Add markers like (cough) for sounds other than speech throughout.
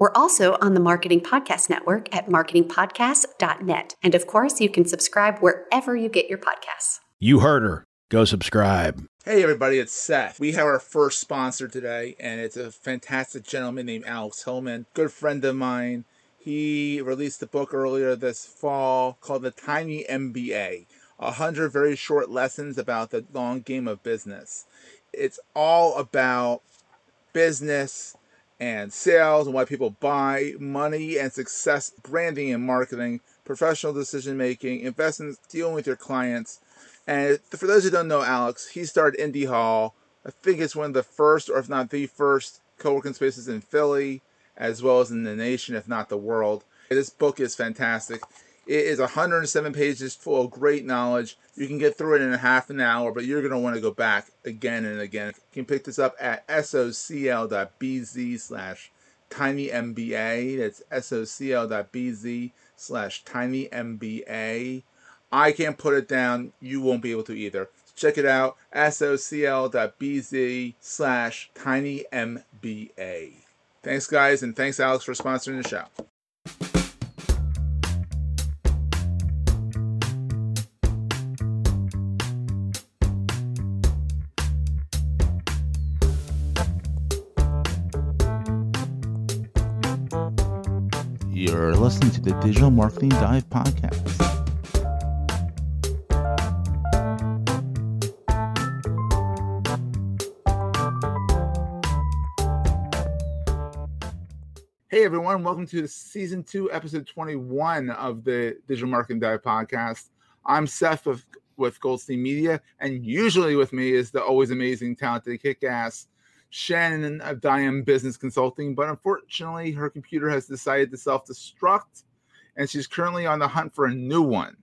We're also on the Marketing Podcast Network at marketingpodcast.net. And of course, you can subscribe wherever you get your podcasts. You heard her. Go subscribe. Hey, everybody, it's Seth. We have our first sponsor today, and it's a fantastic gentleman named Alex Hillman, good friend of mine. He released a book earlier this fall called The Tiny MBA 100 very short lessons about the long game of business. It's all about business and sales and why people buy, money and success, branding and marketing, professional decision making, investments, dealing with your clients. And for those who don't know Alex, he started Indy Hall. I think it's one of the first, or if not the first, co working spaces in Philly, as well as in the nation, if not the world. This book is fantastic. It is 107 pages full of great knowledge. You can get through it in a half an hour, but you're going to want to go back again and again. You can pick this up at socl.bz slash tinymba. That's socl.bz slash tinymba. I can't put it down. You won't be able to either. Check it out, socl.bz slash tinymba. Thanks, guys, and thanks, Alex, for sponsoring the show. You're listening to the Digital Marketing Dive Podcast. Hey everyone, welcome to season two, episode 21 of the Digital Marketing Dive Podcast. I'm Seth with, with Goldstein Media, and usually with me is the always amazing, talented, kick ass Shannon of uh, Diam Business Consulting, but unfortunately, her computer has decided to self destruct and she's currently on the hunt for a new one.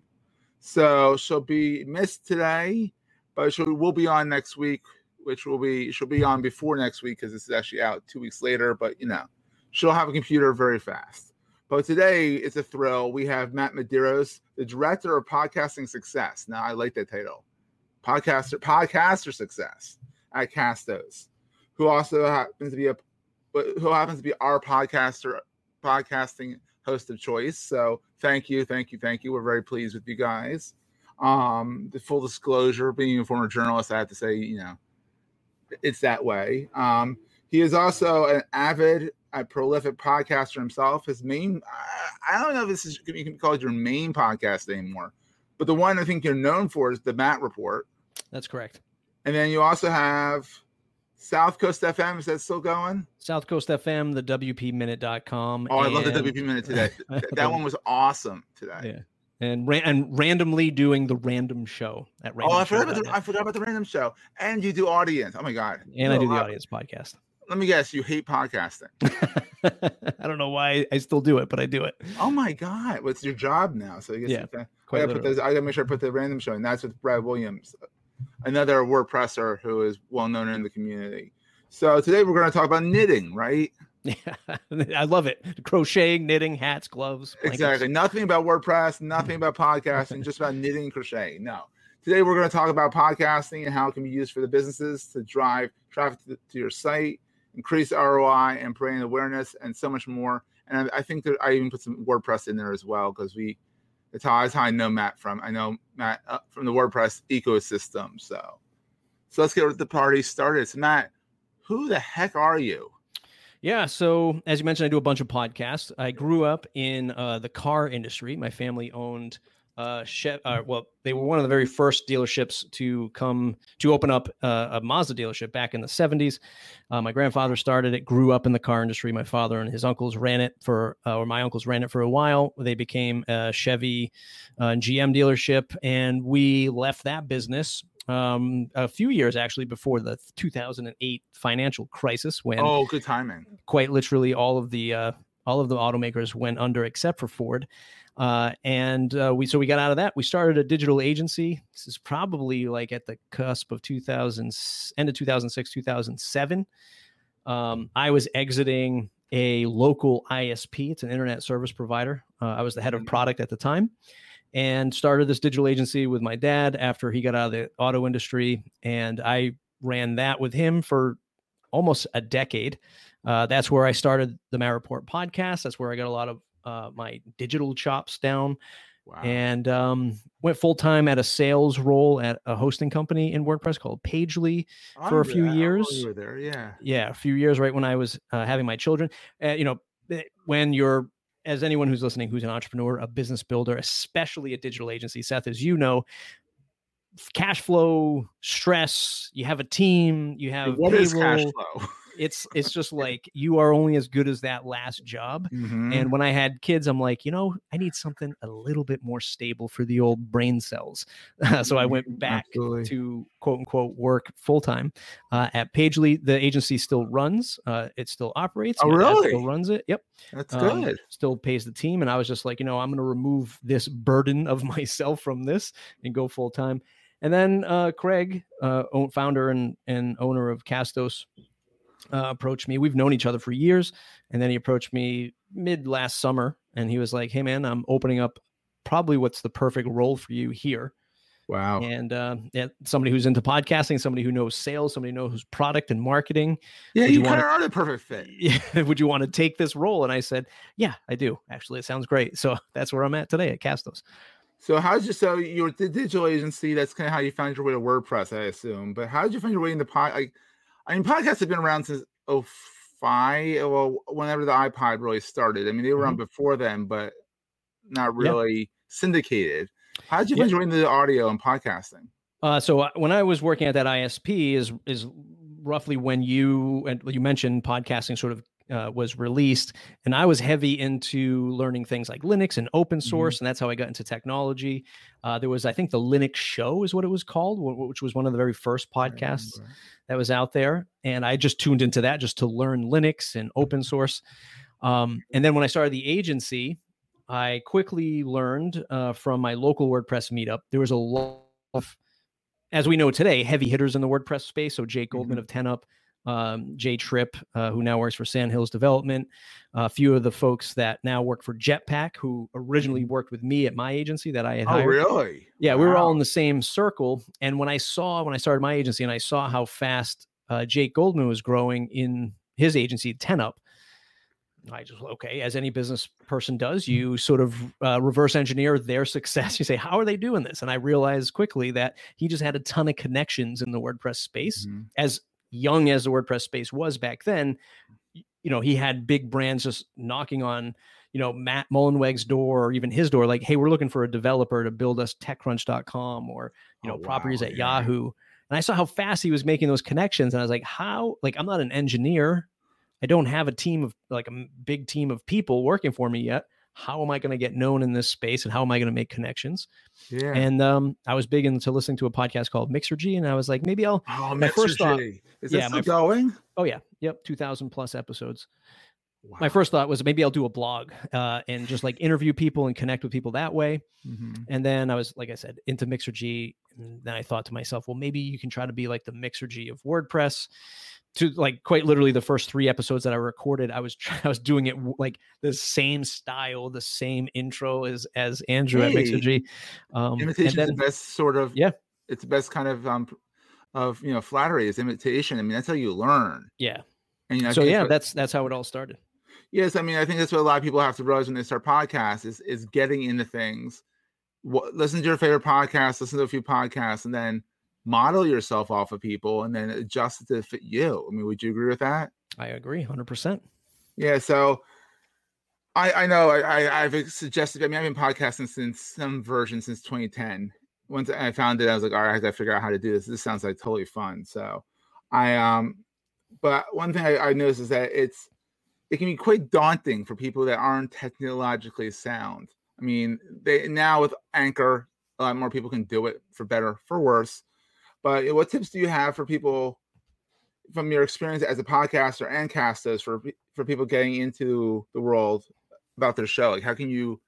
So she'll be missed today, but she will be on next week, which will be she'll be on before next week because this is actually out two weeks later. But you know, she'll have a computer very fast. But today it's a thrill. We have Matt Medeiros, the director of podcasting success. Now I like that title, podcaster podcaster success at Castos who also happens to be a who happens to be our podcaster podcasting host of choice. So thank you, thank you, thank you. We're very pleased with you guys. Um, the full disclosure, being a former journalist, I have to say, you know, it's that way. Um, he is also an avid, a prolific podcaster himself. His main, I don't know if this is you can call it your main podcast anymore, but the one I think you're known for is the Matt Report. That's correct. And then you also have South Coast FM, is that still going? South Coast FM, the WPMinute.com. Oh, I love the WP Minute today. (laughs) that one was awesome today. Yeah. And and randomly doing the random show at random Oh, I forgot, about the, I forgot about the random show. And you do audience. Oh my god. And I do the uh, audience podcast. Let me guess, you hate podcasting. (laughs) I don't know why I still do it, but I do it. Oh my god, well, it's your job now. So I guess Yeah, you can, quite I gotta put those, I gotta make sure I put the random show, and that's with Brad Williams, another WordPresser who is well known in the community. So today we're going to talk about knitting, right? Yeah, (laughs) I love it. Crocheting, knitting, hats, gloves. blankets. Exactly. Nothing about WordPress, nothing about podcasting, just about knitting and crochet. No. Today we're going to talk about podcasting and how it can be used for the businesses to drive traffic to, to your site, increase ROI and brand awareness, and so much more. And I, I think that I even put some WordPress in there as well because we, it's how, that's how I know Matt from. I know Matt uh, from the WordPress ecosystem. So, so let's get the party started. So Matt, who the heck are you? Yeah. So, as you mentioned, I do a bunch of podcasts. I grew up in uh, the car industry. My family owned, uh, Chev- uh, well, they were one of the very first dealerships to come to open up uh, a Mazda dealership back in the 70s. Uh, my grandfather started it, grew up in the car industry. My father and his uncles ran it for, uh, or my uncles ran it for a while. They became a Chevy uh, and GM dealership, and we left that business um, a few years actually before the 2008 financial crisis when Oh, good timing. quite literally all of the uh, all of the automakers went under except for Ford. Uh, and uh, we so we got out of that. We started a digital agency. This is probably like at the cusp of 2000, end of 2006, 2007. Um, I was exiting a local ISP. It's an internet service provider. Uh, I was the head of product at the time and started this digital agency with my dad after he got out of the auto industry. And I ran that with him for almost a decade. Uh, that's where I started the Matt Report podcast. That's where I got a lot of uh, my digital chops down. Wow. And um, went full time at a sales role at a hosting company in WordPress called Pagely I for a few that. Years. You were there, yeah. yeah, a few years right when I was uh, having my children. Uh, you know, eh, when you're as anyone who's listening who's an entrepreneur, a business builder, especially a digital agency, Seth, as you know, cash flow, stress, you have a team, you have What is cash flow? (laughs) It's it's just (laughs) like you are only as good as that last job. Mhm. And when I had kids, I'm like, you know, I need something a little bit more stable for the old brain cells. (laughs) so I went back Absolutely. to quote unquote work full time uh, at Pagely. The agency still runs, uh, it still operates. Oh, dad Still really? runs it. Yep. That's Um, good. still pays the team. And I was just like, you know, I'm going to remove this burden of (laughs) myself from this and go full time. And then uh, Craig, uh, founder and, and owner of Castos, uh, approached me. We've known each other for years. And then he approached me mid last summer and he was like, hey, man, I'm opening up probably what's the perfect role for you here. Wow. And uh, yeah, somebody who's into podcasting, somebody who knows sales, somebody who knows product and marketing. Yeah, would you, you kind of are the perfect fit. (laughs) Yeah, would you want to take this role? And I said, yeah, I do. Actually, it sounds great. So (laughs) that's where I'm at today at Castos. So how did you so you were the digital agency? That's kind of how you found your way to WordPress, I assume. But how did you find your way into pod? Like, I mean, podcasts have been around since oh five. Well, whenever the iPod really started. I mean, they were on before then, but not Mm-hmm. Yeah. really syndicated. How did you Yeah. into the audio and podcasting? Uh, so uh, when I was working at that ISP is is roughly when you and you mentioned podcasting sort of uh, was released, and I was heavy into learning things like Linux and open source, and that's how I got into technology. Uh, there was, I think, the Linux Show is what it was called, which was one of the very first podcasts that was out there, and I just tuned into that just to learn Linux and open source. Um, and then when I started the agency, I quickly learned uh, from my local WordPress meetup there was a lot of, as we know today, heavy hitters in the WordPress space. So Jake Goldman of 10up, um, Jay Tripp, uh, who now works for Sandhills Development, a few of the folks that now work for Jetpack, who originally worked with me at my agency that I had hired. Oh, hired. really? Yeah, we were all in the same circle. And when I saw, when I started my agency and I saw how fast uh, Jake Goldman was growing in his agency, 10 Up, I just, okay, as any business person does, you sort of uh, reverse engineer their success. (laughs) You say, how are they doing this? And I realized quickly that he just had a ton of connections in the WordPress space Mhm. as young as the WordPress space was back then, you know, he had big brands just knocking on, you know, Matt Mullenweg's door or even his door, like, hey, we're looking for a developer to build us techcrunch.com or, you oh, know, Oh, properties at yeah. Yahoo. And I saw how fast he was making those connections. And I was like, how, like, I'm not an engineer. I don't have a team of like a big team of people working for me yet. How am I going to get known in this space and how am I going to make connections? Yeah. And um, I was big into listening to a podcast called Mixergy, and I was like, maybe I'll oh, my Mixer first thought- G. Is yeah, that my still going? Oh yeah, yep, two thousand plus episodes. Wow. My first thought was maybe I'll do a blog uh, and just like interview people and connect with people that way. Mhm. And then I was, like I said, into Mixergy. And then I thought to myself, well, maybe you can try to be like the Mixergy of WordPress. To like quite literally the first three episodes that I recorded, I was (laughs) I was doing it like the same style, the same intro as as Andrew at Hey, Mixergy. Um, Imitation is the best sort of Yeah. It's the best kind of um of you know flattery is imitation. I mean that's how you learn. yeah. And you know, So yeah, what- that's that's how it all started. yes. I mean I think that's what a lot of people have to realize when they start podcasts is is getting into things. What, listen to your favorite podcast, listen to a few podcasts, and then model yourself off of people, and then adjust it to fit you. I mean, would you agree with that? I agree, hundred percent. Yeah, so I I know I, I I've suggested. I mean, I've been podcasting since some version since 2010. Once I found it, I was like, all right, I got to figure out how to do this. This sounds like totally fun. So I um, but one thing I, I noticed is that it's it can be quite daunting for people that aren't technologically sound. I mean, they now with Anchor, a lot more people can do it for better, for worse. But what tips do you have for people? from your experience as a podcaster and casters for for people getting into the world about their show? Like, how can you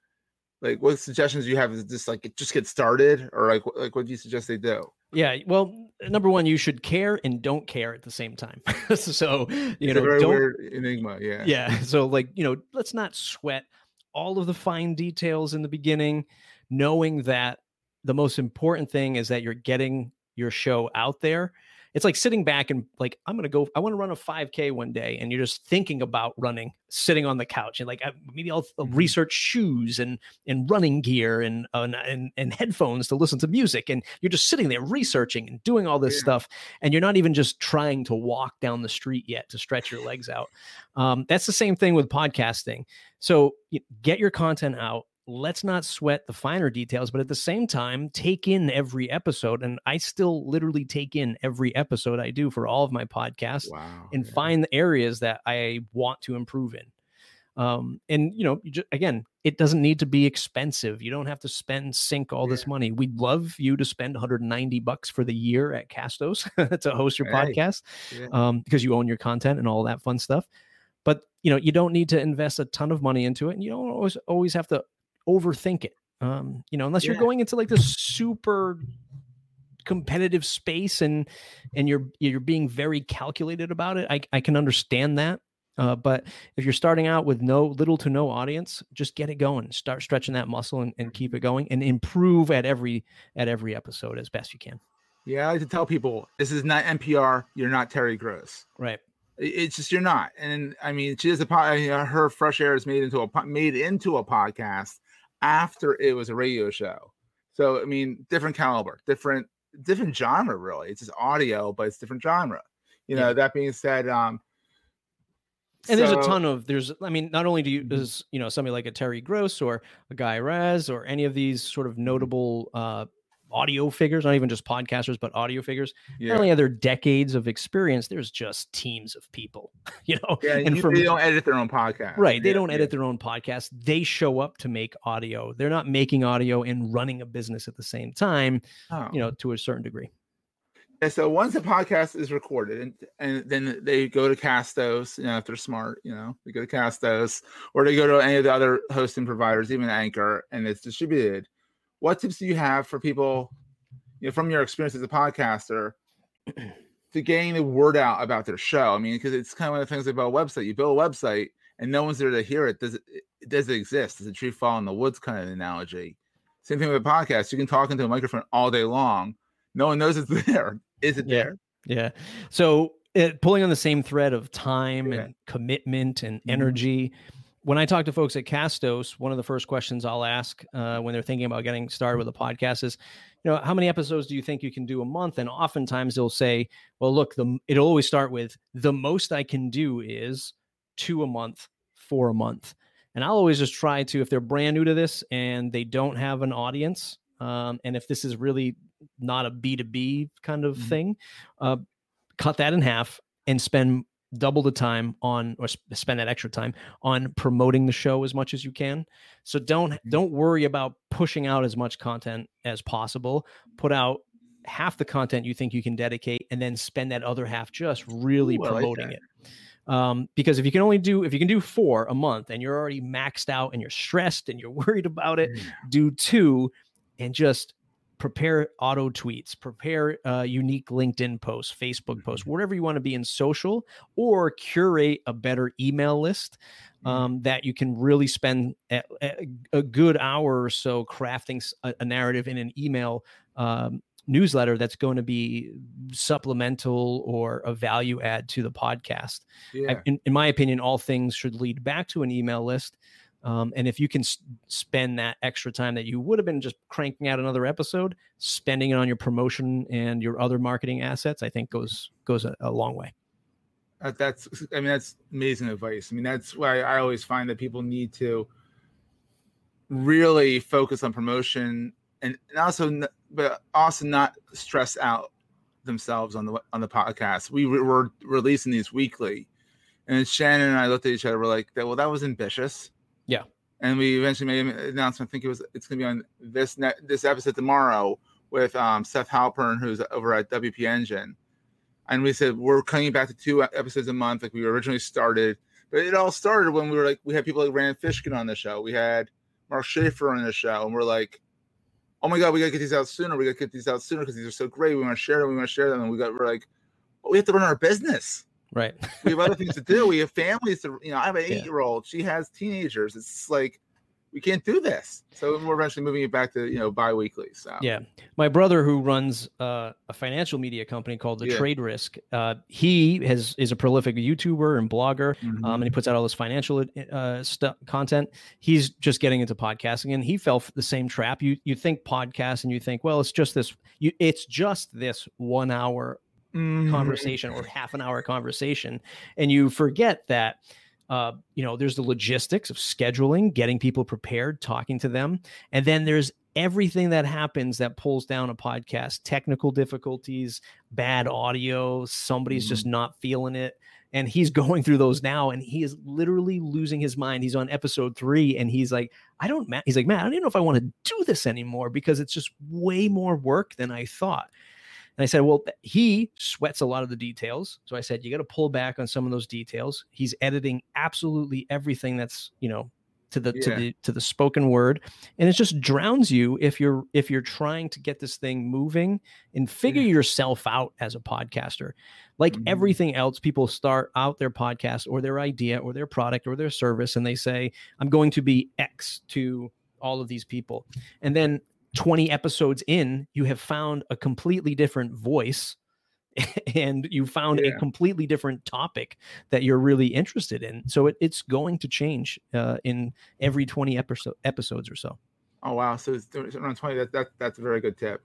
like what suggestions do you have? Is just like just get started, or like like what do you suggest they do? Yeah, well, number one, you should care and don't care at the same time. (laughs) so you It's know, a very don't weird enigma. Yeah. yeah so like you know let's not sweat all of the fine details in the beginning knowing that the most important thing is that you're getting your show out there it's like sitting back and like i'm gonna go i want to run a 5k one day and you're just thinking about running sitting on the couch and like maybe i'll, Mhm. research shoes and and running gear and, uh, and and and headphones to listen to music and you're just sitting there researching and doing all this Yeah. stuff and you're not even just trying to walk down the street yet to stretch your legs out um, that's the same thing with podcasting. So get your content out. Let's not sweat the finer details, but at the same time, take in every episode. And I still literally take in every episode I do for all of my podcasts Wow. and yeah. find the areas that I want to improve in. Um, and you know, you ju- again, it doesn't need to be expensive. You don't have to spend sink all this money. We'd love you to spend 190 bucks for the year at Castos (laughs) to host your Hey. podcast Yeah. um, because you own your content and all that fun stuff. But you know, you don't need to invest a ton of money into it, and you don't always always have to overthink it. Um, you know, unless you're going into like this super competitive space and and you're you're being very calculated about it. I I can understand that. Uh, but if you're starting out with no little to no audience, just get it going. Start stretching that muscle and, and keep it going and improve at every at every episode as best you can. Yeah, I like to tell people this is not NPR. You're not Terry Gross. Right. It's just you're not. And I mean, she does a pod. Know, her Fresh Air is made into a made into a podcast after it was a radio show. So I mean, different caliber, different different genre. Really, it's just audio, but it's different genre. You know. Yeah. That being said, um, And there's a ton of there's I mean not only do you Mhm. does you know somebody like a Terry Gross or a Guy Raz or any of these sort Mm-hmm. of notable uh audio figures, not even just podcasters, but audio figures. Yeah. Not only are there decades of experience, there's just teams of people, (laughs) you know. Yeah, and you- from they don't edit their own podcast. right, they Yeah, don't yeah. edit their own podcast. They show up to make audio. They're not making audio and running a business at the same time, Oh. you know, to a certain degree. And so once the podcast is recorded, and, and then they go to Castos, you know, if they're smart, you know, they go to Castos or they go to any of the other hosting providers, even Anchor, and it's distributed. What tips do you have for people, you know, from your experience as a podcaster, to getting the word out about their show? I mean, because it's kind of one of the things about a website. You build a website and no one's there to hear it. Does it, it does it exist? Does a tree fall in the woods kind of analogy? Same thing with a podcast. You can talk into a microphone all day long. No one knows it's (laughs) there. Is it Yeah. there? Yeah. So uh, pulling on the same thread of time Yeah. and commitment and Mhm. energy. When I talk to folks at Castos, one of the first questions I'll ask uh, when they're thinking about getting started with a podcast is, you know, how many episodes do you think you can do a month? And oftentimes they'll say, well, look, the it'll always start with the most I can do is two a month, four a month. And I'll always just try to, if they're brand new to this and they don't have an audience, um, and if this is really not a B2B kind of Mhm. thing, uh, cut that in half and spend double the time on or sp- spend that extra time on promoting the show as much as you can. So don't Mm-hmm. don't worry about pushing out as much content as possible. Put out half the content you think you can dedicate and then spend that other half just really Ooh, I like promoting it. Um, because if you can only do if you can do four a month and you're already maxed out and you're stressed and you're (laughs) worried about it do two and just prepare auto tweets prepare uh, unique linkedin posts facebook posts whatever you want to be in social or curate a better email list um, that you can really spend a, a- a good hour or so crafting a narrative in an email um, newsletter that's going to be supplemental or a value add to the podcast. I- in, in my opinion, all things should lead back to an email list. Um, and if you can s- spend that extra time that you would have been just cranking out another episode, spending it on your promotion and your other marketing assets, I think goes goes a, a long way. That- that's I mean that's amazing advice. I mean that's why I always find that people need to really focus on promotion and, and also but also not stress out themselves on the on the podcast. We re- were releasing these weekly, and Shannon and I looked at each other. We're like, "That well, that was ambitious." Yeah. And we eventually made an announcement. I think it was it's going to be on this net this episode tomorrow with um, Seth Halpern, who's over at WP Engine. and we said we're coming back to two episodes a month, like we originally started. But it all started when we were like, we had people like Rand Fishkin on the show, we had Mark Schaefer on the show, and we're like, oh my god, we gotta get these out sooner. We gotta get these out sooner because these are so great. We want to share them. We want to share them, and we got we're like, well, we have to run our business. Right. we have other things to do. We have families to, you know, I have an eight year old. She has teenagers. It's like we can't do this. So we're eventually moving it back to you know bi-weekly. So Yeah. My brother, who runs uh, a financial media company called The Yeah. Trade Risk, uh, he has is a prolific YouTuber and blogger, Mhm. um, and he puts out all this financial uh, stuff content. He's just getting into podcasting, and he fell f- the same trap. You you think podcast, and you think, well, it's just this. You, it's just this one hour Mhm. conversation or half an hour conversation and you forget that uh, you know there's the logistics of scheduling getting people prepared talking to them and then there's everything that happens that pulls down a podcast. Technical difficulties bad audio somebody's just not feeling it and he's (laughs) going through those now and he is literally losing his mind. He's on episode three and he's like i don't ma-, he's like man i don't even know if i want to do this anymore because it's just way more work than i thought and I said, well, he sweats a lot of the details. So I said, you got to pull back on some of those details. He's editing absolutely everything that's, you know, to the to the to the spoken word. And it just drowns you if you're if you're trying to get this thing moving and figure yourself out as a podcaster. Like Mhm. everything else, people start out their podcast or their idea or their product or their service and they say, I'm going to be X to all of these people. And then 20 episodes in, you have found a completely different voice (laughs) and you found Yeah. a completely different topic that you're really interested in. So it, it's going to change uh, in every 20 episode, episodes or so. Oh wow! So it's around twenty. That, that that's a very good tip.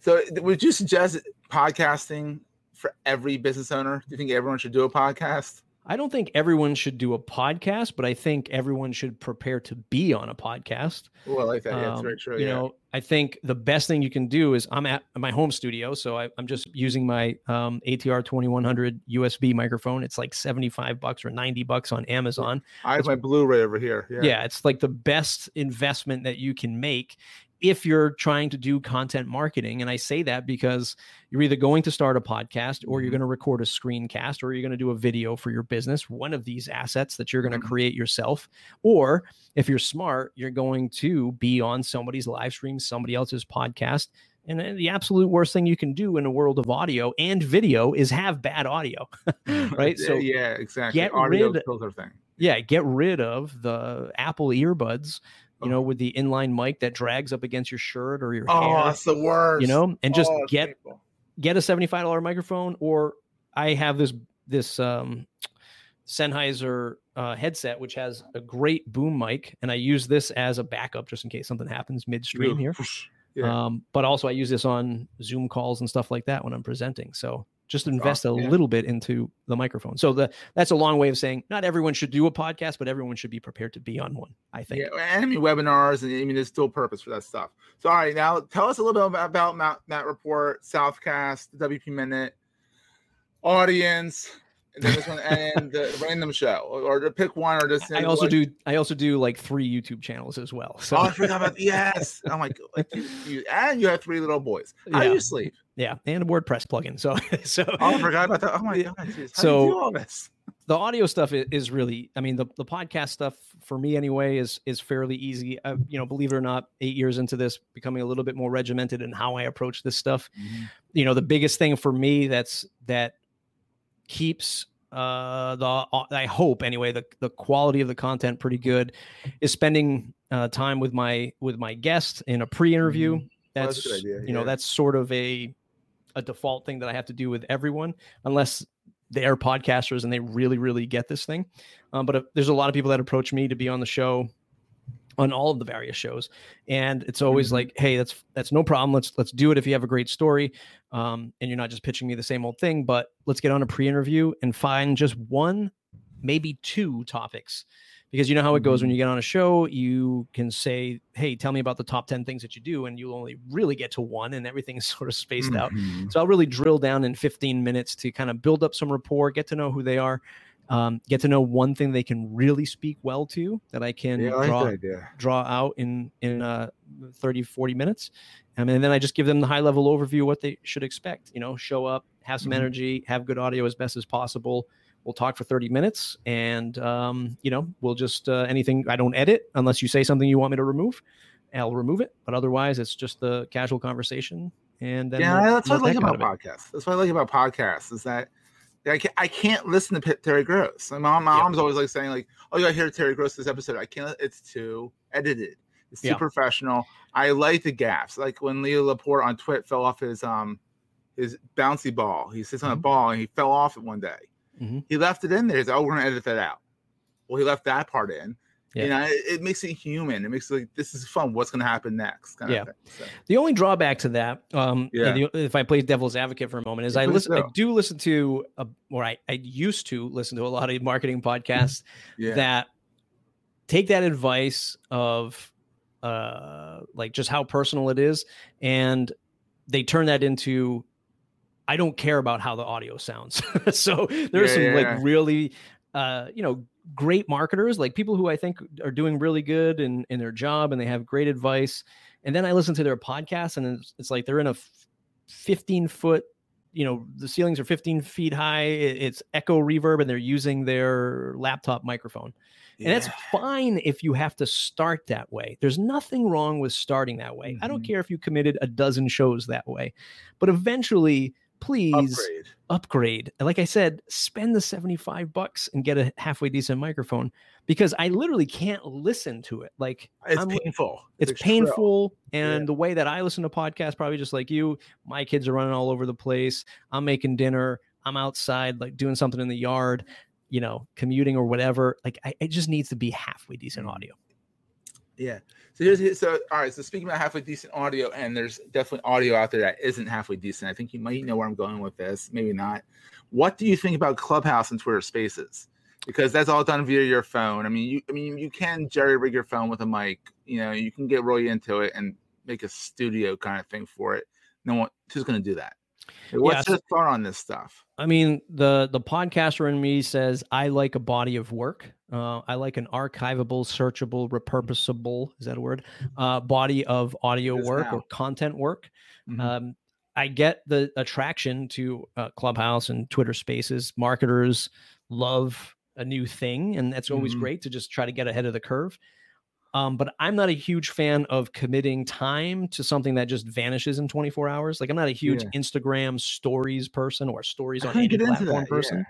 So would you suggest podcasting for every business owner? Do you think everyone should do a podcast? I don't think everyone should do a podcast, but I think everyone should prepare to be on a podcast. Well, I like that. Yeah, that's Um, very true. You yeah. know, I think the best thing you can do is I'm at my home studio, so I, I'm just using my um, ATR 2100 USB microphone. It's like 75 bucks or 90 bucks on Amazon. I have my Blu-ray over here. Yeah. Yeah. it's like the best investment that you can make if you're trying to do content marketing. And I say that because you're either going to start a podcast or you're Mhm. going to record a screencast or you're going to do a video for your business, one of these assets that you're going to Mhm. create yourself. Or if you're smart, you're going to be on somebody's live stream, somebody else's podcast. And then the absolute worst thing you can do in a world of audio and video is have bad audio. (laughs) (laughs) right? So yeah, exactly. get Audio rid- filter thing. yeah, get rid of the Apple earbuds, you know, with the inline mic that drags up against your shirt or your Oh, hair, that's the worst. you know, and just Oh, get painful. get a $75 microphone or I have this this um Sennheiser uh, headset which has a great boom mic and I use this as a backup just in case something happens midstream here. Yeah. Um, but also I use this on Zoom calls and stuff like that when I'm presenting. So just invest a yeah. little bit into the microphone. So the that's a long way of saying not everyone should do a podcast, but everyone should be prepared to be on one. I think. Yeah, I mean webinars, and I mean there's still purpose for that stuff. So, all right, now tell us a little bit about, about Matt, Matt Report, Southcast, WP Minute, audience, and then this one, and the (laughs) random show, or, or pick one, or just I also do. I also do like three YouTube channels as well. So Oh, I forgot about yes. I'm like, like you, you, and you have three little boys. How do you sleep? Yeah, and a WordPress plugin. So (laughs) so Oh, I forgot about that. Oh my Yeah. god, geez. So- do you do all this? the audio stuff is, really i mean the, the podcast stuff for me anyway is is fairly easy uh, you know believe it or not eight years into this becoming a little bit more regimented in how i approach this stuff you know the biggest thing for me that's that keeps uh the uh, i hope anyway the the quality of the content pretty good is spending uh, time with my with my guest in a pre-interview Well, that's that's, a good idea, you know that's sort of a a default thing that i have to do with everyone unless they're podcasters and they really really get this thing. Um, but uh, there's a lot of people that approach me to be on the show on all of the various shows. And it's always Mhm. like hey that's that's no problem. Let's let's do it if you have a great story um, and you're not just pitching me the same old thing but let's get on a pre-interview and find just one maybe two topics because you know how it goes when you get on a show you can say hey tell me about the top 10 things that you do and you'll only really get to one and everything's (laughs) sort of spaced out Mhm. so I'll really drill down in 15 minutes to kind of build up some rapport, get to know who they are, um, get to know one thing they can really speak well to that I can Yeah, draw idea. draw out in in uh, 30 40 minutes um, and then i just give them the high level overview of what they should expect you know show up have some Mhm. energy, have good audio as best as possible. We'll talk for 30 minutes and, um, you know, we'll just uh, anything I don't edit unless you say something you want me to remove, I'll remove it. But otherwise, it's just the casual conversation. And then yeah, we'll that's what I like about come out of it. podcasts. That's what I like about podcasts is that I can't, I can't listen to Terry Gross. My mom, my Yeah. mom's always like saying like, "Oh, you got to hear Terry Gross this episode." I can't. It's too edited. It's too Yeah. professional. I like the gaps. Like when Leo Laporte on Twit fell off his um his bouncy ball. He sits on a Mhm. ball and he fell off it one day. Mhm. He left it in there. He's like, "Oh, we're gonna edit that out." Well, he left that part in. Yeah. You know, it, it makes it human. It makes it like this is fun. What's gonna happen next? Kind Yeah. of thing. So, The only drawback to that, um, Yeah. the- if I play devil's advocate for a moment, is Yeah, I listen, I do. do listen to, a, or I, I used to listen to a lot of marketing podcasts (laughs) yeah. that take that advice of, uh, like just how personal it is, and they turn that into, I don't care about how the audio sounds. (laughs) so there's Yeah, some yeah, like yeah. really, uh, you know, great marketers, like people who I think are doing really good in in their job and they have great advice. And then I listen to their podcast, and it's, it's like they're in a 15 foot, you know, the ceilings are 15 feet high. it- It's echo reverb, and they're using their laptop microphone. And that's fine if you have to start that way. There's nothing wrong with starting that way. I don't Mhm. care if you committed a dozen shows that way, but eventually, please upgrade. upgrade. Like I said, spend the 75 bucks and get a halfway decent microphone because I literally can't listen to it. Like It's I'm- painful. it's shrill. painful. And Yeah. the way that I listen to podcasts, probably just like you, my kids are running all over the place. I'm making dinner. I'm outside, like doing something in the yard, you know, commuting or whatever. Like I, it just needs to be halfway decent Mhm. audio. Yeah. So here's so all right. So speaking about halfway decent audio, and there's definitely audio out there that isn't halfway decent. I think you might know where I'm going with this. Maybe not. What do you think about Clubhouse and Twitter Spaces? Because that's all done via your phone. I mean, you I mean you can jerry rig your phone with a mic. You know, you can get really into it and make a studio kind of thing for it. No one who's going to do that. What's so- your thought on this stuff? I mean, the the podcaster in me says I like a body of work. Uh, I like an archivable, searchable, repurposable is that a word? Uh, body of audio work now. or content work. Mhm. Um, I get the attraction to uh, Clubhouse and Twitter Spaces. Marketers love a new thing, and that's always Mhm. great to just try to get ahead of the curve. Um, but I'm not a huge fan of committing time to something that just vanishes in 24 hours. Like I'm not a huge Yeah. Instagram stories person or stories (laughs) on any platform that, person. yeah.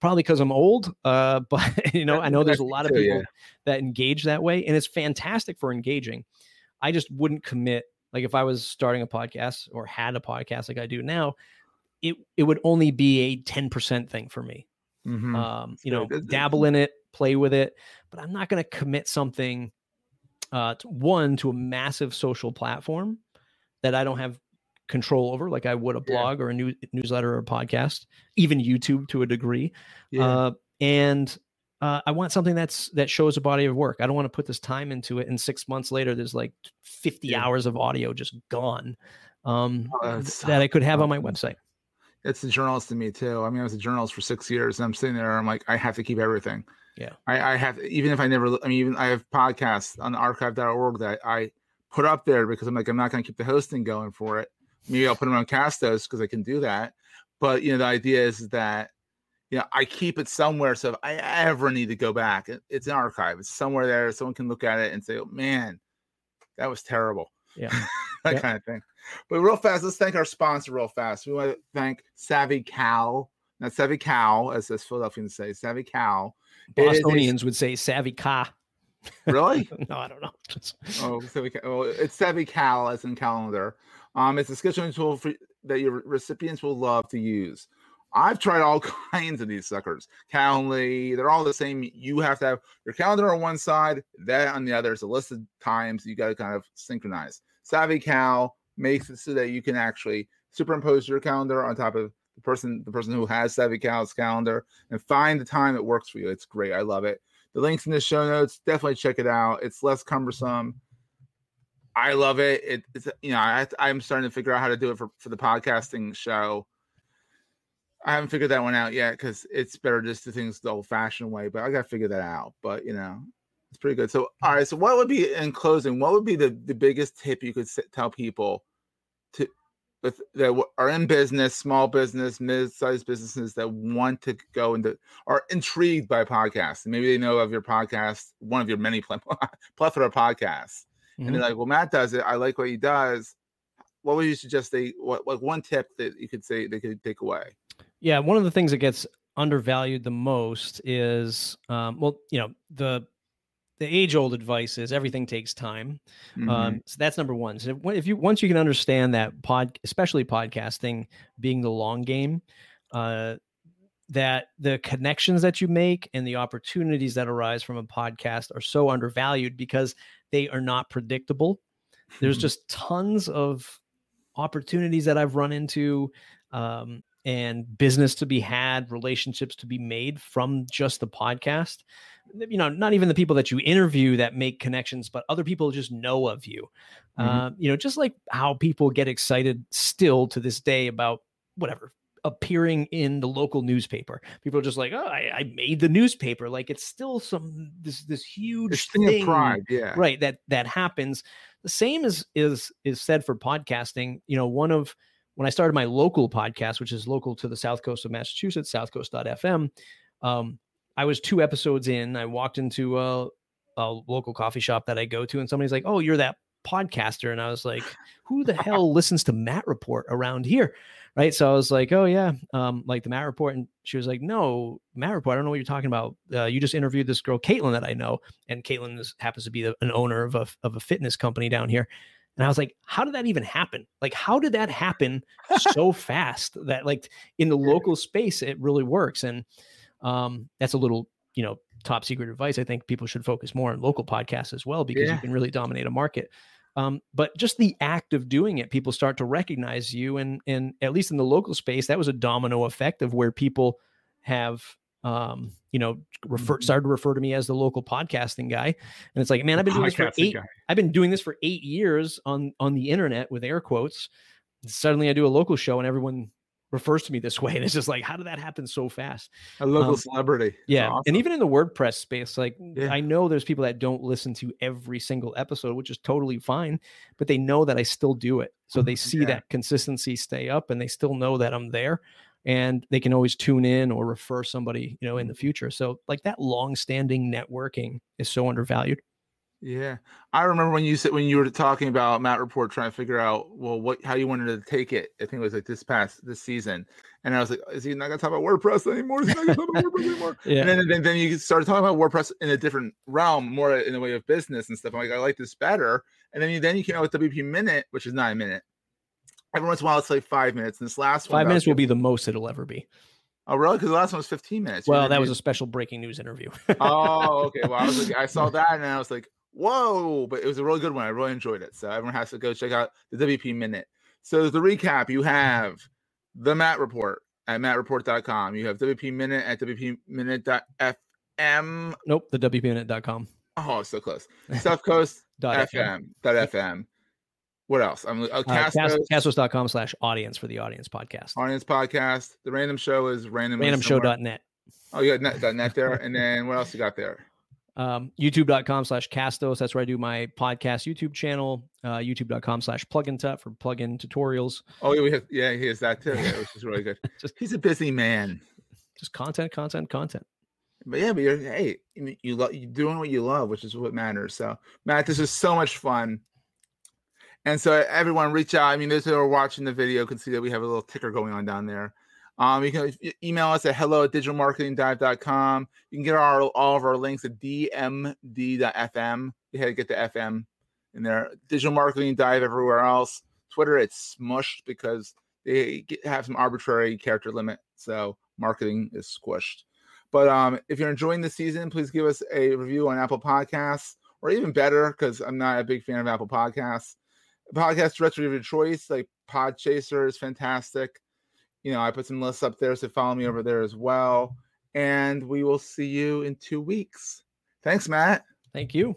Probably because I'm old. Uh, (laughs) but you know, I know there's a lot of people yeah. that engage that way, and it's fantastic for engaging. I just wouldn't commit. Like if I was starting a podcast or had a podcast like I do now, it it would only be a 10% thing for me. Mhm. Um, you know, dabble in it, play with it, but I'm not going to commit something uh to, one to a massive social platform that I don't have control over like I would a Yeah. blog or a new, newsletter or a podcast, even YouTube to a degree. yeah. Uh, and uh, I want something that's that shows a body of work. I don't want to put this time into it, and six months later, there's like 50 Yeah. hours of audio just gone um, Oh, that I could have on my website. it's the journalist to me too. I mean, I was a journalist for six years, and I'm sitting there. I'm like, I have to keep everything. Yeah. I, I have even if I never. I mean, even I have podcasts on archive.org that I put up there because I'm like, I'm not going to keep the hosting going for it. Maybe I'll put them on Castos because I can do that. But you know, the idea is that you know I keep it somewhere. So if I ever need to go back, it's an archive. It's somewhere there. Someone can look at it and say, oh, "Man, that was terrible." Yeah. (laughs) that Yeah. kind of thing. But real fast, let's thank our sponsor real fast. We want to thank Savvy Cow. Not Savvy Cow, as as Philadelphians say, Savvy Cow. Is Bostonians would say savvy ka. (laughs) Really? no, I don't know. (laughs) Oh, Savvy. Well, it's Savvy Cal as in calendar. Um, it's a scheduling tool for, that your recipients will love to use. I've tried all (laughs) kinds of these suckers. Calendly, they're all the same. You have to have your calendar on one side, that on the other. It's a list of times you got to kind of synchronize. Savvy Cal makes it so that you can actually superimpose your calendar on top of the person, the person who has Savvy Cal's calendar, and find the time that works for you. It's great. I love it. The links in the show notes. Definitely check it out. It's less cumbersome. I love it. it it's you know I, I'm starting to figure out how to do it for for the podcasting show. I haven't figured that one out yet because it's better just to things the old fashioned way, but I got to figure that out. But you know, it's pretty good. So, all right. So, what would be in closing? What would be the the biggest tip you could tell people with that are in business, small business, mid-sized businesses that want to go into are intrigued by podcasts. Maybe they know of your podcast, one of your many pl- (laughs) plethora of podcasts, and Mhm. they're like, "Well, Matt does it. I like what he does." What would you suggest they what like one tip that you could say they could take away? Yeah, one of the things that gets undervalued the most is, um, well, you know, the the age old advice is everything takes time. Mhm. Um, so that's number one. So if, if you once you can understand that pod, especially podcasting being the long game, uh, that the connections that you make and the opportunities that arise from a podcast are so undervalued because they are not predictable. There's Mhm. just tons of opportunities that I've run into. Um, and business to be had, relationships to be made from just the podcast. You know, not even the people that you interview that make connections, but other people just know of you. Mhm. Uh, you know, just like how people get excited still to this day about whatever appearing in the local newspaper. People are just like, oh, I, I made the newspaper. Like it's still some this this huge It's thing thing, of pride, yeah. right? That that happens. The same is is is said for podcasting. You know, one of when I started my local podcast, which is local to the south coast of Massachusetts, southcoast.fm, um, I was two episodes in. I walked into a, a local coffee shop that I go to, and somebody's like, Oh, you're that podcaster. And I was like, Who the (laughs) hell listens to Matt Report around here? Right. So I was like, Oh, yeah, um, like the Matt Report. And she was like, No, Matt Report, I don't know what you're talking about. Uh, you just interviewed this girl, Caitlin, that I know. And Caitlin is, happens to be the, an owner of a, of a fitness company down here. And I was like, how did that even happen? Like, how did that happen so fast that, like, in the (laughs) local space, it really works? And um, that's a little, you know, top secret advice. I think people should focus more on local podcasts as well because Yeah. you can really dominate a market. Um, but just the act of doing it, people start to recognize you, and and at least in the local space, that was a domino effect of where people have um, you know, refer Mhm. started to refer to me as the local podcasting guy. And it's like, man, I've been doing this for eight, guy. I've been doing this for eight years on on the internet with air quotes. Suddenly I do a local show and everyone refers to me this way. (laughs) And it's just like, how did that happen so fast? A local Um, celebrity. Yeah. awesome. And even in the WordPress space, like Yeah. I know there's people that don't listen to every single episode, which is totally fine, but they know that I still do it. So they see Yeah. that consistency stay up and they still know that I'm there and they can always tune in or refer somebody, you know, in the mm-hmm. future. So like that long-standing networking is so undervalued. Yeah, I remember when you said when you were talking about Matt Report trying to figure out well what how you wanted to take it. I think it was like this past this season, and I was like, is he not gonna talk about WordPress anymore? Is he not gonna talk about (laughs) WordPress anymore? Yeah. And then, then then you started talking about WordPress in a different realm, more in the way of business and stuff. I'm like, I like this better. And then you then you came out with WP Minute, which is not a minute. Every once in a while, it's like five minutes. And this last one, Five minutes will be the most it'll ever be. Oh, really? Because the last one was 15 minutes. Well, that was a special breaking news interview. (laughs) oh, okay. Well, I was like, I saw (laughs) that and I was like, whoa, but it was a really good one. I really enjoyed it. So everyone has to go check out the WP Minute. So the recap, you have the Matt Report at mattreport.com. You have WP Minute at WPMinute.fm. nope, the WPminute.com. Oh, so close. (laughs) South Coast Dot FM. FM. What else? I'm Uh, Cas- Castos, Castos.com slash audience for the audience podcast. Audience Podcast. The Random Show is random. Randomshow.net. Oh, got net, net there. (laughs) And then what else you got there? um, youtube.com slash castos that's where i do my podcast youtube channel uh, youtube.com slash plugin tut for plugin tutorials Oh, yeah, we have, yeah, he has that too, yeah, which is really good. (laughs) Just- He's a busy man. just content content content But yeah, but you're hey, you you love you doing what you love, which is what matters. So Matt, this is so much fun. And so everyone reach out. I mean, those who are watching the video can see that we have a little ticker going on down there. Um, you can email us at hello at digitalmarketingdive.com. You can get our all of our links at dmd.fm. You had to get the FM in there. Digital marketing dive everywhere else. Twitter, it's smushed because they get, have some arbitrary character limit. So marketing is squished. But um, if you're enjoying the season, please give us a review on Apple Podcasts, or even better, because I'm not a big fan of Apple Podcasts. Podcast directory of your choice, like Podchaser, is fantastic. You know, I put some lists up there, so follow me over there as well. And we will see you in two weeks. Thanks, Matt. thank you